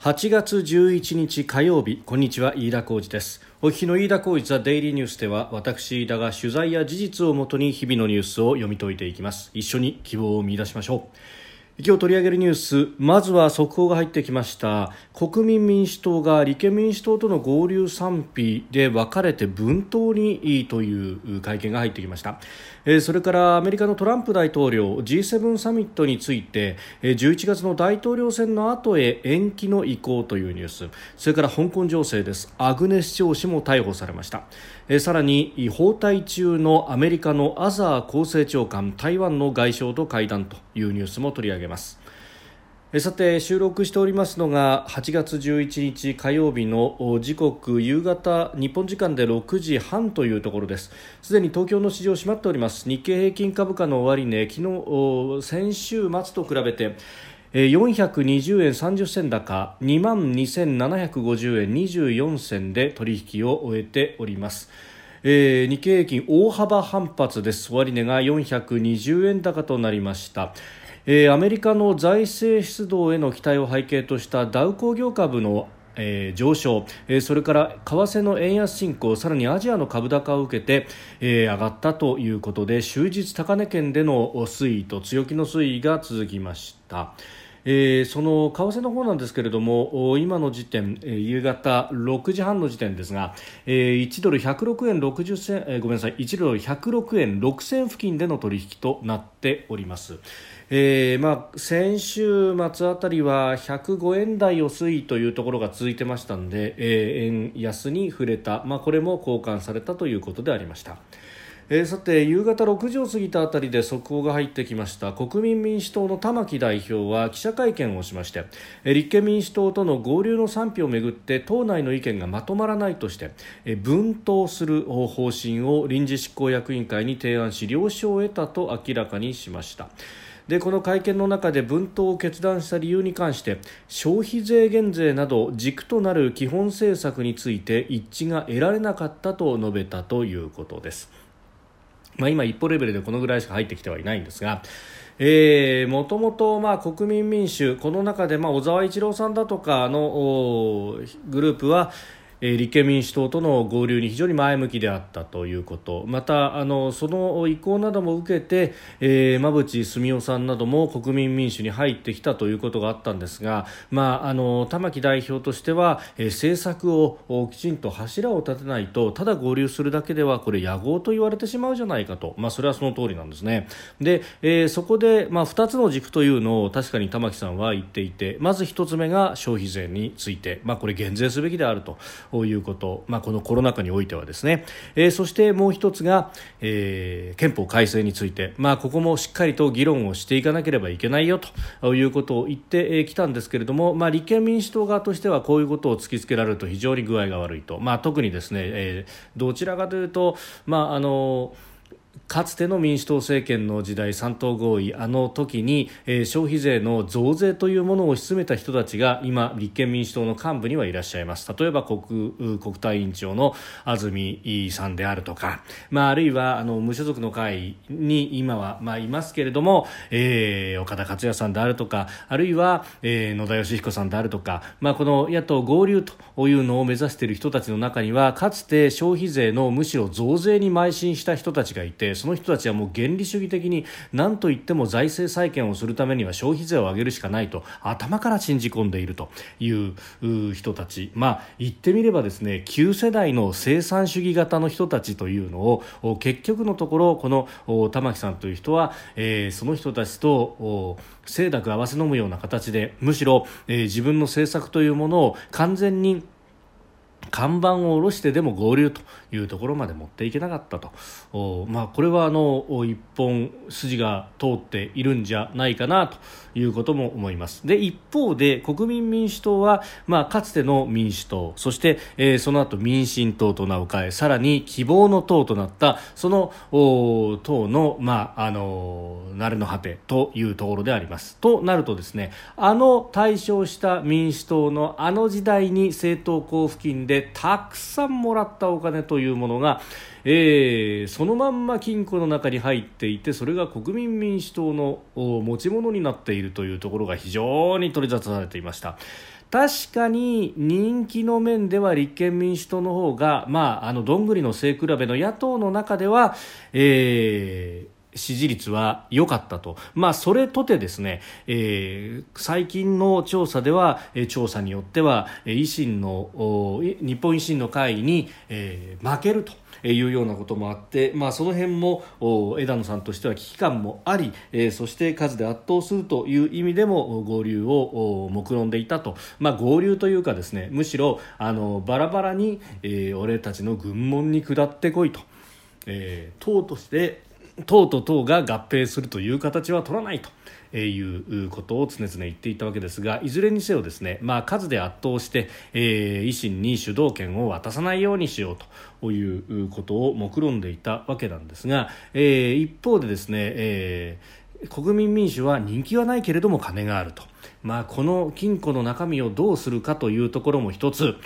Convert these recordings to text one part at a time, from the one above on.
8月11日火曜日。こんにちは飯田浩二です。お聞きの飯田浩二ザデイリーニュースでは私飯田が取材や事実をもとに日々のニュースを読み解いていきます。一緒に希望を見出しましょう。今日取り上げるニュース。まずは速報が入ってきました。国民民主党が立憲民主党との合流賛否で分かれて分党にいいという会見が入ってきました。それからアメリカのトランプ大統領 G7 サミットについて11月の大統領選の後へ延期の意向というニュース。それから香港情勢です。アグネス長氏も逮捕されました。さらに包帯中のアメリカのアザー厚生長官台湾の外相と会談というニュースも取り上げます。さて収録しておりますのが8月11日火曜日の時刻夕方日本時間で6時半というところです。すでに東京の市場閉まっております。日経平均株価の終値昨日先週末と比べて420円30銭高2万2750円24銭で取引を終えております。えー、日経平均大幅反発です。終値が420円高となりました。えー、アメリカの財政出動への期待を背景としたダウ工業株のえー、上昇、えー、それから為替の円安進行さらにアジアの株高を受けて、えー、上がったということで終日高値圏での推移と強気の推移が続きました。えー、その為替の方なんですけれども今の時点、えー、夕方6時半の時点ですが、えー、1ドル106円60銭、えー、ごめんなさい1ドル106円6銭付近での取引となっております。えーまあ、先週末あたりは105円台を推移というところが続いてましたので、えー、円安に触れた、まあ、これも交換されたということでありました。えー、さて夕方6時を過ぎたあたりで速報が入ってきました国民民主党の玉木代表は記者会見をしまして、えー、立憲民主党との合流の賛否をめぐって党内の意見がまとまらないとして、えー、分党する方針を臨時執行役員会に提案し了承を得たと明らかにしました。でこの会見の中で分党を決断した理由に関して消費税減税など軸となる基本政策について一致が得られなかったと述べたということです。まあ、今、一歩レベルでこのぐらいしか入ってきてはいないんですが、もともと、国民民主、この中で、まあ、小沢一郎さんだとかのグループは、立憲民主党との合流に非常に前向きであったということ。またあのその意向なども受けて、え、馬淵澄夫さんなども国民民主に入ってきたということがあったんですが、まあ、あの玉木代表としては、え、政策をきちんと柱を立てないとただ合流するだけではこれ野合と言われてしまうじゃないかと、まあ、それはその通りなんですね。で、え、そこで、まあ、2つの軸というのを確かに玉木さんは言っていてまず1つ目が消費税について、まあ、これ減税すべきであると。こういうこと、まあ、このコロナ禍においてはですね、えー、そしてもう一つが、えー、憲法改正について、まあ、ここもしっかりと議論をしていかなければいけないよということを言ってきたんですけれども、まあ、立憲民主党側としてはこういうことを突きつけられると非常に具合が悪いと、まあ、特にですね、えー、どちらかというと、まああのかつての民主党政権の時代3党合意。あの時に、えー、消費税の増税というものを推し進めた人たちが今立憲民主党の幹部にはいらっしゃいます。例えば国国対委員長の安住さんであるとか、まあ、あるいはあの無所属の会に今は、まあ、いますけれども、えー、岡田克也さんであるとか。あるいは、えー、野田佳彦さんであるとか、まあ、この野党合流というのを目指している人たちの中にはかつて消費税のむしろ増税に邁進した人たちがいてその人たちはもう原理主義的に何と言っても財政再建をするためには消費税を上げるしかないと頭から信じ込んでいるという人たち、まあ、言ってみればですね旧世代の生産主義型の人たちというのを結局のところこの玉木さんという人は、えー、その人たちと清濁合わせ飲むような形でむしろ、えー、自分の政策というものを完全に看板を下ろしてでも合流というところまで持っていけなかったと、まあ、これはあの一本筋が通っているんじゃないかなということも思います。で一方で国民民主党は、まあ、かつての民主党そして、えー、その後民進党と名を変えさらに希望の党となったその党の,、まあ、あの慣れの果てというところであります。となるとですねあの対象した民主党のあの時代に政党交付金でたくさんもらったお金とというものが、えー、そのまんま金庫の中に入っていてそれが国民民主党の持ち物になっているというところが非常に取り沙汰されていました。確かに人気の面では立憲民主党の方が、まあ、あのどんぐりの背比べの野党の中では、えー支持率は良かったと、まあ、それとてですね、えー、最近の調査では、えー、調査によっては維新の日本維新の会に、えー、負けると。いうようなこともあって、まあ、その辺も枝野さんとしては危機感もあり、えー、そして数で圧倒するという意味でも合流を目論んでいたと、まあ、合流というかですねむしろあのバラバラに、えー、俺たちの軍門に下ってこいと、えー、党として党と党が合併するという形は取らないと。えいうことを常々言っていたわけですがいずれにせよですね、まあ、数で圧倒して、えー、維新に主導権を渡さないようにしようということを目論んでいたわけなんですが、えー、一方でですね、えー、国民民主は人気はないけれども金があると。まあ、この金庫の中身をどうするかというところも一つ、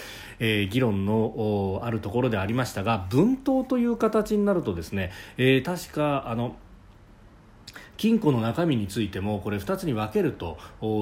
えー、議論のあるところでありましたが分党という形になるとですね、えー、確かあの金庫の中身についてもこれ2つに分けると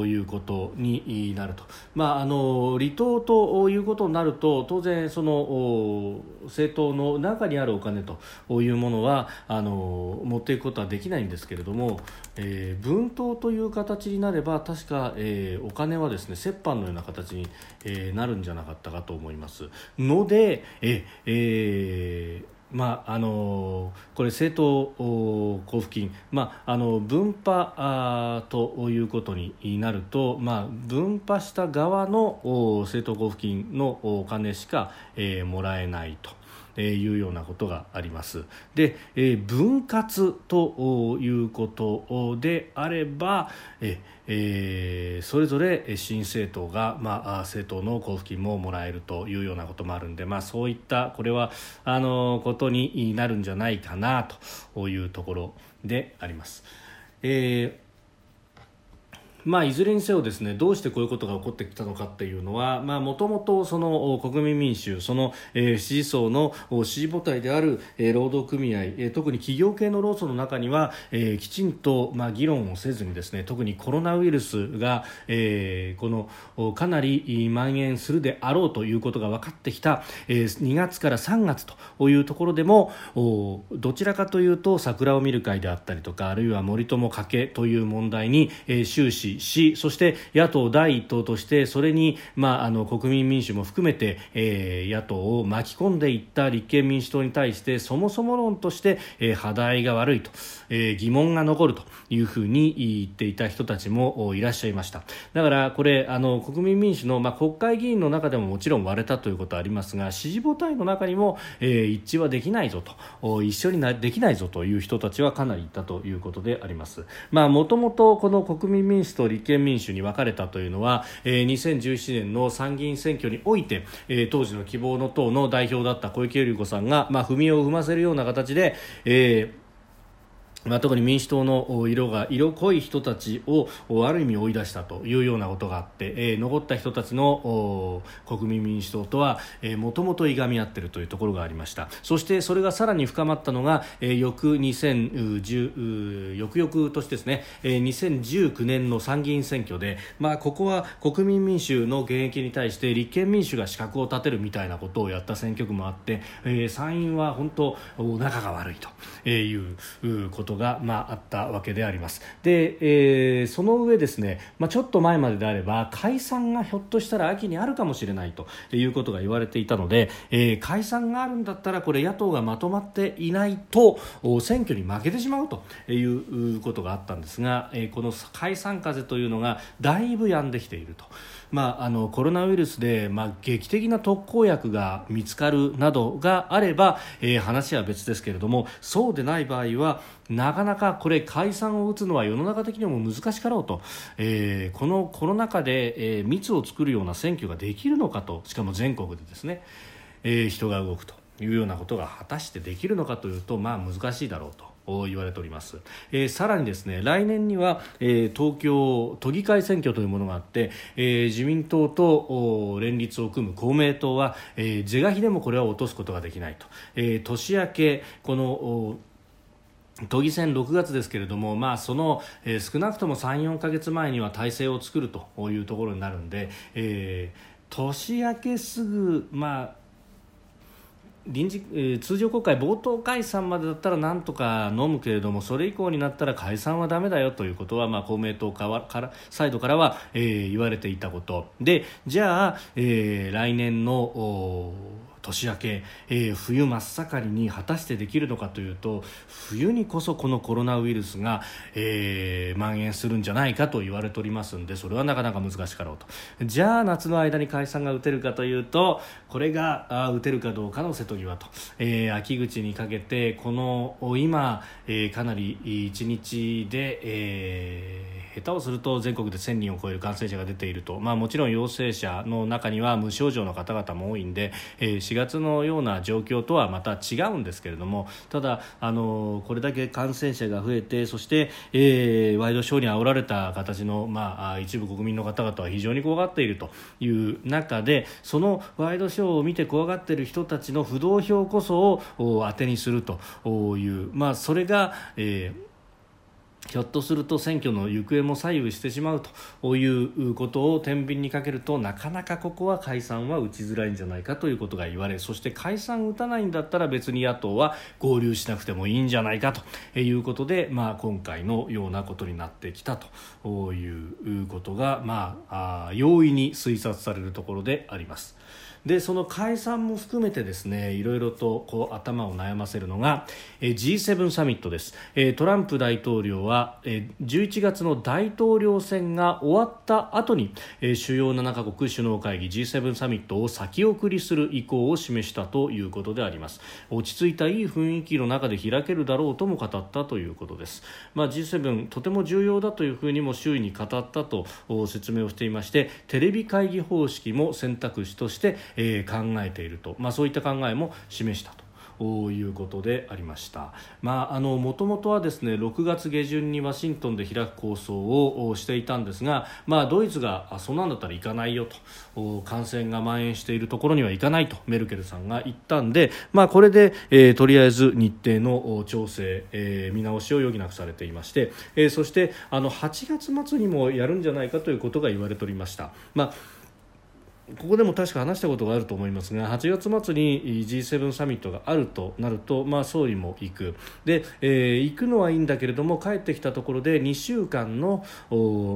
いうことになると、まあ、あの離党ということになると当然その政党の中にあるお金というものはあの持っていくことはできないんですけれども、えー、分党という形になれば確か、えー、お金はですね折半のような形に、えー、なるんじゃなかったかと思います。のでえ、えーまああのこれ政党交付金、まあ、あの分派ということになると、まあ、分派した側の政党交付金のお金しか、えー、もらえないと。えいうようなことがあります。で、え分割ということであれば、ええー、それぞれ新政党が、まあ、政党の交付金ももらえるというようなこともあるんで、まあ、そういったこれはあのことになるんじゃないかなというところであります。えーまあ、いずれにせよですねどうしてこういうことが起こってきたのかっていうのはもともと国民民主その、えー、支持層の支持母体である、えー、労働組合、えー、特に企業系の労組の中には、えー、きちんと、まあ、議論をせずにですね特にコロナウイルスが、えー、このかなり蔓延するであろうということが分かってきた、えー、2月から3月というところでもどちらかというと桜を見る会であったりとかあるいは森友家計という問題に、えー、終始しそして野党第一党としてそれに、まあ、あの国民民主も含めて、えー、野党を巻き込んでいった立憲民主党に対してそもそも論として、えー、課題が悪いと、えー、疑問が残るというふうに言っていた人たちもいらっしゃいましただからこれあの国民民主の、まあ、国会議員の中でももちろん割れたということはありますが支持母体の中にも、えー、一致はできないぞと一緒になできないぞという人たちはかなりいたということであります。まあ、もともとこの国民民主と立憲民主に分かれたというのは、えー、2017年の参議院選挙において、えー、当時の希望の党の代表だった小池百合子さんが、まあ、踏みを踏ませるような形で、えーまあ、特に民主党の色が色濃い人たちをある意味追い出したというようなことがあって、えー、残った人たちの国民民主党とはもともといがみ合っているというところがありました。そしてそれがさらに深まったのが、えー、翌2010翌々年ですね、えー、2019年の参議院選挙で、まあ、ここは国民民主の現役に対して立憲民主が資格を立てるみたいなことをやった選挙区もあって、えー、参院は本当仲が悪いということことが、まあ、あったわけであります。で、えー、その上ですね、まあ、ちょっと前までであれば解散がひょっとしたら秋にあるかもしれないということが言われていたので、えー、解散があるんだったらこれ野党がまとまっていないと選挙に負けてしまうということがあったんですが、えー、この解散風というのがだいぶ止んできていると。まあ、あのコロナウイルスで、まあ、劇的な特効薬が見つかるなどがあれば、えー、話は別ですけれどもそうでない場合はなかなかこれ解散を打つのは世の中的にも難しかろうと、えー、このコロナ禍で、えー、密を作るような選挙ができるのかとしかも全国でですね、えー、人が動くというようなことが果たしてできるのかというと、まあ、難しいだろうと。言われております、えー、さらにですね来年には、えー、東京都議会選挙というものがあって、えー、自民党と連立を組む公明党は、えー、是が非でもこれは落とすことができないと、えー、年明けこの都議選6月ですけれども、まあ、その、えー、少なくとも3、4か月前には体制を作るというところになるんで、えー、年明けすぐ、まあ、臨時、通常国会冒頭解散までだったらなんとか飲むけれどもそれ以降になったら解散はだめだよということは、まあ、公明党からサイドからは、えー、言われていたこと。でじゃあ、えー、来年の年明け、えー、冬真っ盛りに果たしてできるのかというと冬にこそこのコロナウイルスが、えー、蔓延するんじゃないかと言われておりますのでそれはなかなか難しかろうと。じゃあ夏の間に解散が打てるかというとこれがあ打てるかどうかの瀬戸際と、えー、秋口にかけてこの今、えー、かなり1日で、えー下手をすると全国で1000人を超える感染者が出ていると、まあ、もちろん陽性者の中には無症状の方々も多いんで、えー、4月のような状況とはまた違うんですけれどもただ、あのこれだけ感染者が増えてそして、えー、ワイドショーに煽られた形の、まあ、一部国民の方々は非常に怖がっているという中でそのワイドショーを見て怖がっている人たちの不動票こそを当てにするという、まあ、それが、えーひょっとすると選挙の行方も左右してしまうということを天秤にかけるとなかなかここは解散は打ちづらいんじゃないかということが言われそして解散打たないんだったら別に野党は合流しなくてもいいんじゃないかということで、まあ、今回のようなことになってきたということが、まあ、容易に推察されるところであります。でその解散も含めてですねいろいろとこう頭を悩ませるのが、え G7 サミットです、えトランプ大統領は、え11月の大統領選が終わった後に、え主要7カ国首脳会議 G7 サミットを先送りする意向を示したということであります。落ち着いたいい雰囲気の中で開けるだろうとも語ったということです、まあ、G7 とても重要だというふうにも周囲に語ったと説明をしていましてテレビ会議方式も選択肢として、えー、考えていると、まあ、そういった考えも示したと。いうことでありました。まあ、あの、もともとはですね、6月下旬にワシントンで開く構想をしていたんですが、まあ、ドイツが、あ、そんなんだったら行かないよと、感染が蔓延しているところには行かないと、メルケルさんが言ったんで、まあ、これで、えー、とりあえず日程の調整、えー、見直しを余儀なくされていまして、えー、そして、あの、8月末にもやるんじゃないかということが言われておりました。まあここでも確か話したことがあると思いますが8月末に G7 サミットがあるとなると、まあ、総理も行く。で、えー、行くのはいいんだけれども帰ってきたところで2週間の,、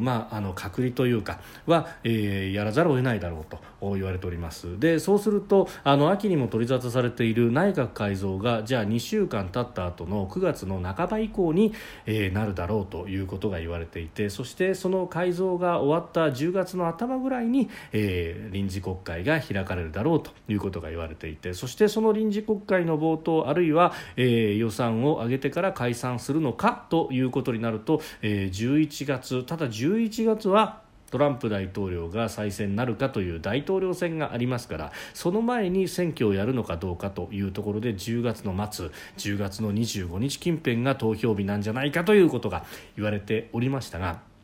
まあ、あの隔離というかは、えー、やらざるを得ないだろうと言われております。でそうするとあの秋にも取り沙汰されている内閣改造がじゃあ2週間経った後の9月の半ば以降に、えー、なるだろうということが言われていてそしてその改造が終わった10月の頭ぐらいに、えー、臨時国会が開かれるだろうということが言われていてそしてその臨時国会の冒頭あるいは、えー、予算を上げてから解散するのかということになると、えー、11月ただ11月はトランプ大統領が再選になるかという大統領選がありますからその前に選挙をやるのかどうかというところで10月の末10月の25日近辺が投票日なんじゃないかということが言われておりましたが。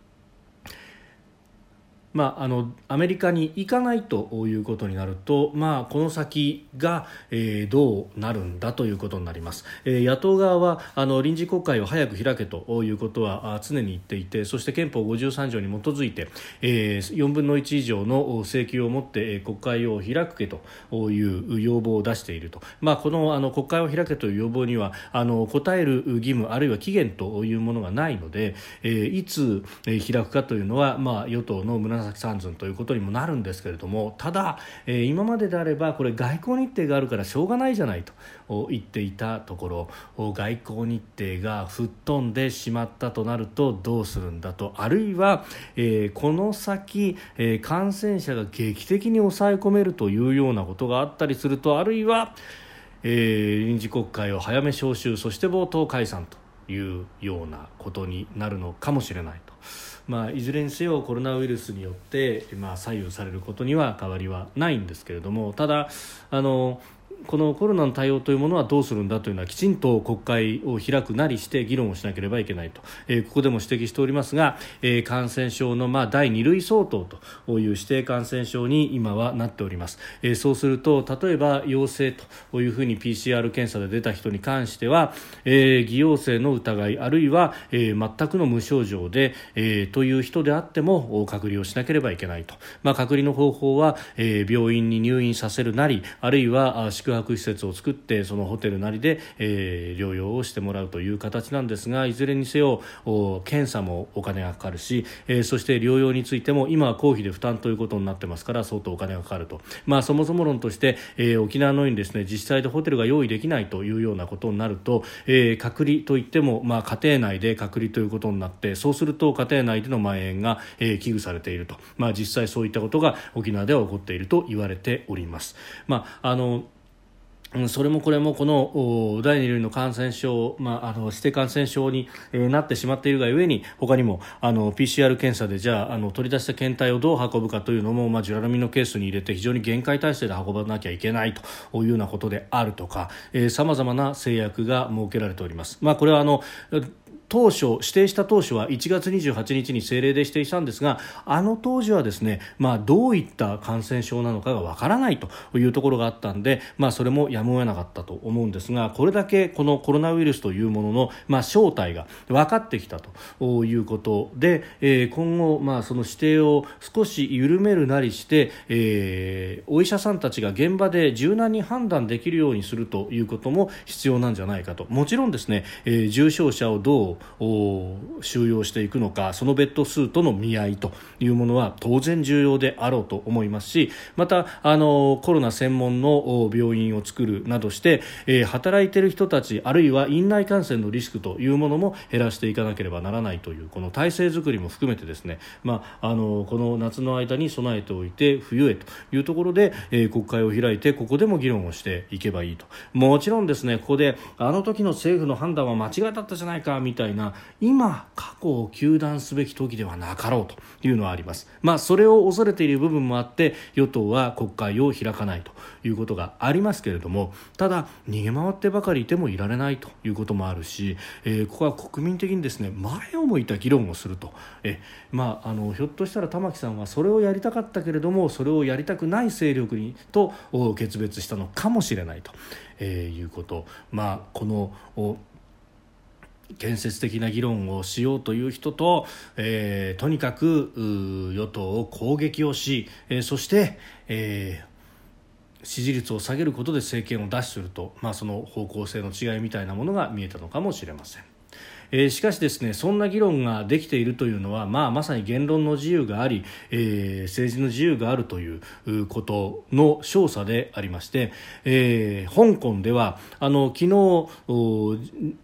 まあ、あのアメリカに行かないということになると、まあ、この先が、えー、どうなるんだということになります、えー、野党側はあの臨時国会を早く開けということは常に言っていてそして憲法53条に基づいて、えー、4分の1以上の請求を持って国会を開くけという要望を出していると、まあ、このあの国会を開けという要望にはあの答える義務あるいは期限というものがないので、えー、いつ開くかというのは、まあ、与党の村崎三寸ということにもなるんですけれどもただ、えー、今までであればこれ外交日程があるからしょうがないじゃないと言っていたところ外交日程が吹っ飛んでしまったとなるとどうするんだとあるいは、えー、この先、えー、感染者が劇的に抑え込めるというようなことがあったりするとあるいは、えー、臨時国会を早め招集そして冒頭解散というようなことになるのかもしれないと。まあ、いずれにせよコロナウイルスによって、まあ、左右されることには変わりはないんですけれどもただあのこのコロナの対応というものはどうするんだというのはきちんと国会を開くなりして議論をしなければいけないと、えー、ここでも指摘しておりますが、えー、感染症のまあ第2類相当という指定感染症に今はなっております、えー、そうすると例えば陽性というふうに PCR 検査で出た人に関しては、えー、偽陽性の疑いあるいは、えー、全くの無症状で、えー、という人であっても隔離をしなければいけないと、まあ、隔離の方法は、えー、病院に入院させるなりあるいは宿泊施設を作ってそのホテルなりで、えー、療養をしてもらうという形なんですがいずれにせよ検査もお金がかかるし、えー、そして療養についても今は公費で負担ということになってますから相当お金がかかると、まあ、そもそも論として、えー、沖縄のようにですね実際でホテルが用意できないというようなことになると、えー、隔離といっても、まあ、家庭内で隔離ということになってそうすると家庭内での蔓延が、えー、危惧されていると、まあ、実際そういったことが沖縄では起こっていると言われております。まああのそれもこれもこの第2類の感染症、まあ、あの指定感染症に、なってしまっているがゆえに他にもあの PCR 検査でじゃああの取り出した検体をどう運ぶかというのも、まあ、ジュラルミンのケースに入れて非常に限界体制で運ばなきゃいけないというようなことであるとかさまざまな制約が設けられております。まあ、これはあの当初指定した当初は1月28日に政令で指定したんですがあの当時はですね、まあ、どういった感染症なのかがわからないというところがあったんで、まあ、それもやむを得なかったと思うんですがこれだけこのコロナウイルスというものの、まあ、正体が分かってきたということで、えー、今後、まあ、その指定を少し緩めるなりして、えー、お医者さんたちが現場で柔軟に判断できるようにするということも必要なんじゃないかと。もちろんですね、えー、重症者をどう収容していくのかそのベッド数との見合いというものは当然重要であろうと思いますしまたあのコロナ専門の病院を作るなどして、えー、働いている人たちあるいは院内感染のリスクというものも減らしていかなければならないというこの体制づくりも含めてですね、まあ、あのこの夏の間に備えておいて冬へというところで、えー、国会を開いてここでも議論をしていけばいいと。もちろんですねここであの時の政府の判断は間違いだったじゃないかみたいたいな今過去を糾弾すべき時ではなかろうというのはあります、まあ、それを恐れている部分もあって与党は国会を開かないということがありますけれどもただ逃げ回ってばかりいてもいられないということもあるし、えー、ここは国民的にですね前を向いた議論をすると。え、まあ、あのひょっとしたら玉木さんはそれをやりたかったけれどもそれをやりたくない勢力にと決別したのかもしれないと、えー、いうこと、まあ、この建設的な議論をしようという人と、えー、とにかく与党を攻撃をし、えー、そして、えー、支持率を下げることで政権を奪取すると、まあ、その方向性の違いみたいなものが見えたのかもしれません。えー、しかしですねそんな議論ができているというのは、まあ、まさに言論の自由があり、えー、政治の自由があるということの証左でありまして、えー、香港ではあの昨日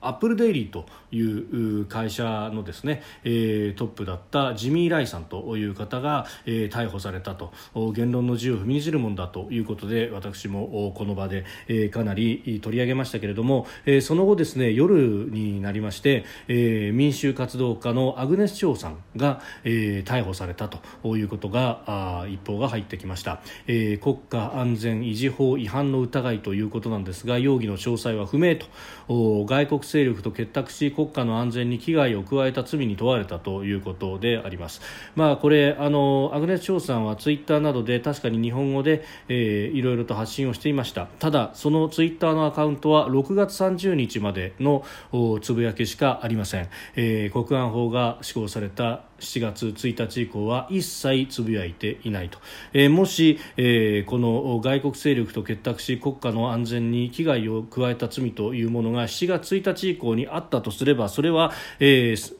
アップルデイリーという会社のですね、えー、トップだったジミー・ライさんという方が、えー、逮捕されたと。言論の自由を踏みにじるものだということで私もこの場で、えー、かなり取り上げましたけれども、えー、その後ですね夜になりまして、えー、民衆活動家のアグネス・チョウさんが、えー、逮捕されたということがあ一報が入ってきました、えー、国家安全維持法違反の疑いということなんですが容疑の詳細は不明と。外国勢力と結託し国家の安全に危害を加えた罪に問われたということであります。まあ、これあのアグネス・チョウさんはツイッターなどで確かに日本語で、えー、いろいろと発信をしていましたただそのツイッターのアカウントは6月30日までのつぶやきしかありません、えー、国安法が施行された7月1日以降は一切つぶやいていないと、えー、もし、えー、この外国勢力と結託し国家の安全に危害を加えた罪というものが7月1日以降にあったとすればそれは、えー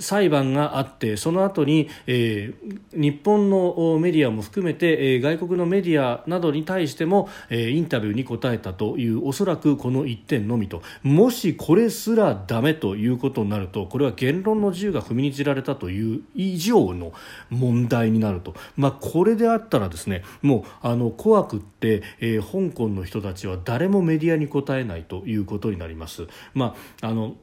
裁判があってその後に、えー、日本のメディアも含めて、えー、外国のメディアなどに対しても、えー、インタビューに答えたというおそらくこの1点のみともしこれすらダメということになるとこれは言論の自由が踏みにじられたという以上の問題になると、まあ、これであったらですねもうあの怖くって、えー、香港の人たちは誰もメディアに答えないということになります。まああの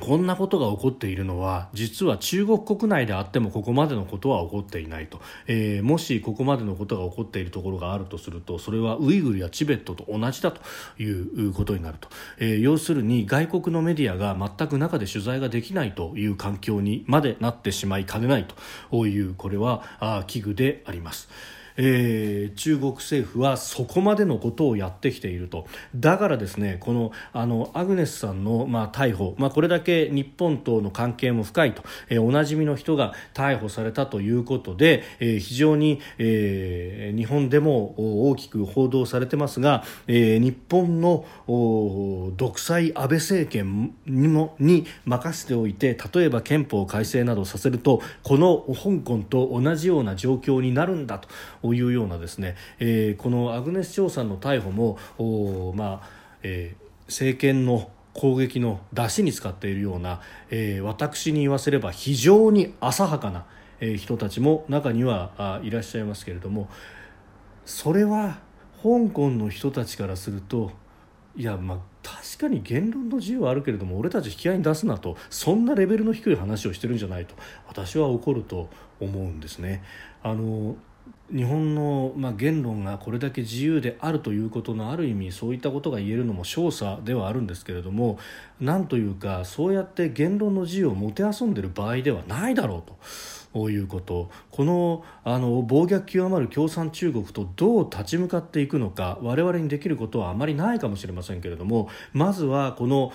こんなことが起こっているのは実は中国国内であってもここまでのことは起こっていないと、えー、もしここまでのことが起こっているところがあるとするとそれはウイグルやチベットと同じだということになると、えー、要するに外国のメディアが全く中で取材ができないという環境にまでなってしまいかねないというこれはあ危惧であります。えー、中国政府はそこまでのことをやってきていると。だからですねこのあのアグネスさんの、まあ、逮捕、まあ、これだけ日本との関係も深いと、えー、おなじみの人が逮捕されたということで、えー、非常に、えー、日本でも大きく報道されてますが、えー、日本の独裁安倍政権にもに任せておいて例えば憲法改正などさせるとこの香港と同じような状況になるんだというようなですね、えー、このアグネス・チョウさんの逮捕もまあえー、政権の攻撃の出しに使っているような、えー、私に言わせれば非常に浅はかな、えー、人たちも中にはいらっしゃいますけれどもそれは香港の人たちからするといやまあ確かに言論の自由はあるけれども俺たち引き合いに出すなとそんなレベルの低い話をしてるんじゃないと私は怒ると思うんですね。あの日本の、まあ、言論がこれだけ自由であるということのある意味そういったことが言えるのも少佐ではあるんですけれどもなんというかそうやって言論の自由をもてあそんでいる場合ではないだろうと。ういうこと。このあの暴虐極まる共産中国とどう立ち向かっていくのか我々にできることはあまりないかもしれませんけれどもまずはこの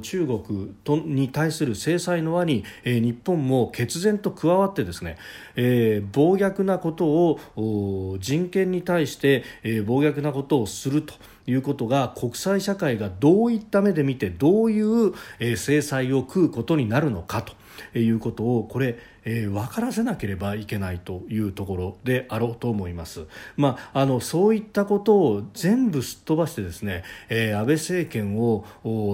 中国とに対する制裁の輪に、えー、日本も決然と加わってですね、えー、暴虐なことを人権に対して、えー、暴虐なことをするということが国際社会がどういった目で見てどういう、制裁を食うことになるのかと。いうことをこれえー、分からせなければいけないというところであろうと思います。まあ、あのそういったことを全部すっ飛ばしてですね、えー、安倍政権を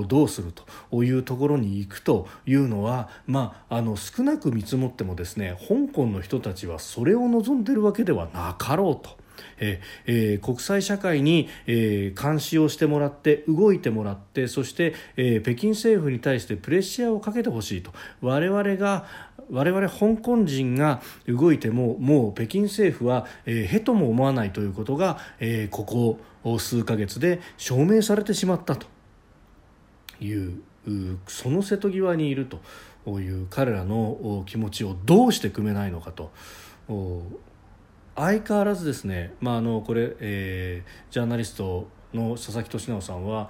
どうするというところに行くというのは、まあ、あの少なく見積もってもですね香港の人たちはそれを望んでいるわけではなかろうと。えー、国際社会に、えー、監視をしてもらって動いてもらってそして、えー、北京政府に対してプレッシャーをかけてほしいと。我々が我々香港人が動いてももう北京政府は、えー、へとも思わないということが、えー、ここ数ヶ月で証明されてしまったというその瀬戸際にいるという彼らの気持ちをどうして組めないのかと相変わらずですね、まあ、あのこれ、えー、ジャーナリストの佐々木俊直さんは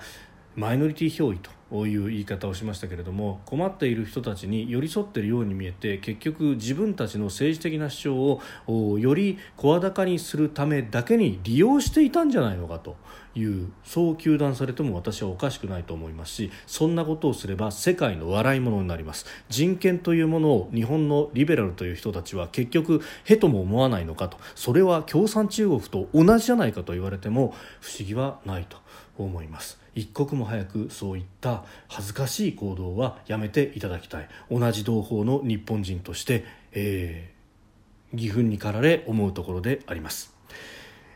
マイノリティ憑依という言い方をしましたけれども困っている人たちに寄り添っているように見えて結局自分たちの政治的な主張をより声高にするためだけに利用していたんじゃないのかというそう糾弾されても私はおかしくないと思いますしそんなことをすれば世界の笑い物になります人権というものを日本のリベラルという人たちは結局へとも思わないのかとそれは共産中国と同じじゃないかと言われても不思議はないと思います。一刻も早くそういった恥ずかしい行動はやめていただきたい同じ同胞の日本人として、えー、義憤に駆られ思うところであります。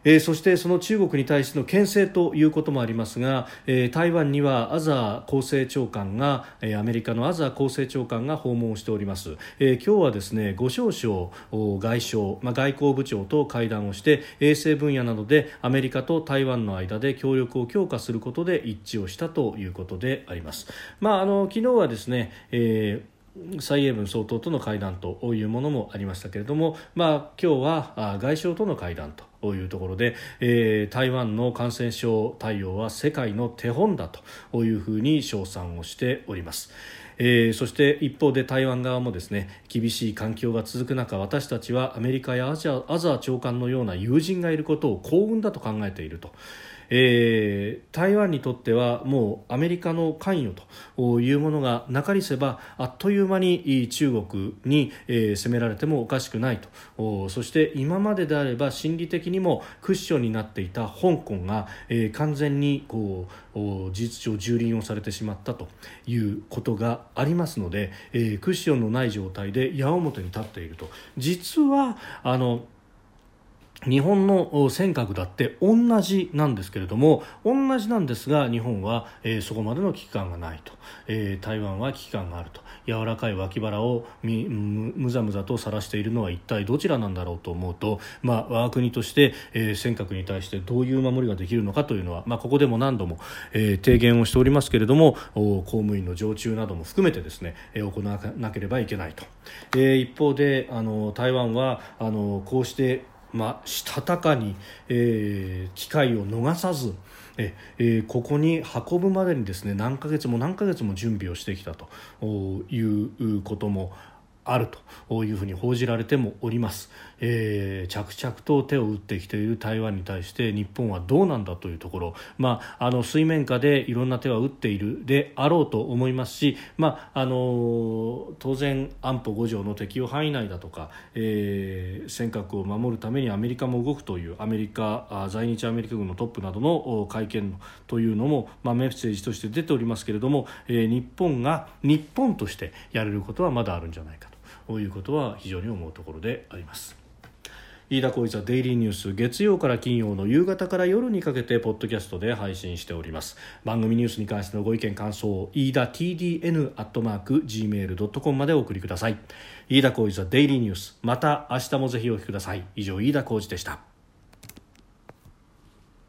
えー、そしてその中国に対しての牽制ということもありますが、えー、台湾にはアザー厚生長官が、えー、アメリカのアザー厚生長官が訪問しております、えー、今日はですね五少将外相、まあ、外交部長と会談をして衛生分野などでアメリカと台湾の間で協力を強化することで一致をしたということであります、まあ、あの昨日はですね、えー蔡英文総統との会談というものもありましたけれども、まあ、今日は外相との会談というところで、えー、台湾の感染症対応は世界の手本だというふうに称賛をしております。えー、そして一方で台湾側もですね厳しい環境が続く中私たちはアメリカやアジアアザー長官のような友人がいることを幸運だと考えていると。えー、台湾にとってはもうアメリカの関与というものがなかりせばあっという間に中国に、えー、攻められてもおかしくないと。そして今までであれば心理的にもクッションになっていた香港が、えー、完全にこう事実上蹂躙をされてしまったということがありますので、えー、クッションのない状態で矢面に立っていると。実はあの日本の尖閣だって同じなんですけれども同じなんですが日本は、えー、そこまでの危機感がないと、えー、台湾は危機感があると。柔らかい脇腹をみむざむざと晒しているのは一体どちらなんだろうと思うと、まあ、我が国として、えー、尖閣に対してどういう守りができるのかというのは、まあ、ここでも何度も、えー、提言をしておりますけれども公務員の常駐なども含めてですね、えー、行わなければいけないと、えー、一方であの台湾はあのこうしてまあ、したたかに、えー、機会を逃さずえ、えー、ここに運ぶまでにですね何ヶ月も何ヶ月も準備をしてきたということもあるというふうに報じられてもおります、えー、着々と手を打ってきている台湾に対して日本はどうなんだというところ、まあ、あの水面下でいろんな手は打っているであろうと思いますし、まあ、あの当然安保5条の適用範囲内だとか、えー、尖閣を守るためにアメリカも動くというアメリカ在日アメリカ軍のトップなどの会見というのも、まあ、メッセージとして出ておりますけれども、えー、日本が日本としてやれることはまだあるんじゃないかということは非常に思うところであります。飯田浩一はデイリーニュース月曜から金曜の夕方から夜にかけてポッドキャストで配信しております。番組ニュースに関してのご意見感想飯田 TDN アットマーク Gmail.com までお送りください。飯田浩一はデイリーニュースまた明日もぜひお聞きください。以上飯田浩二でした。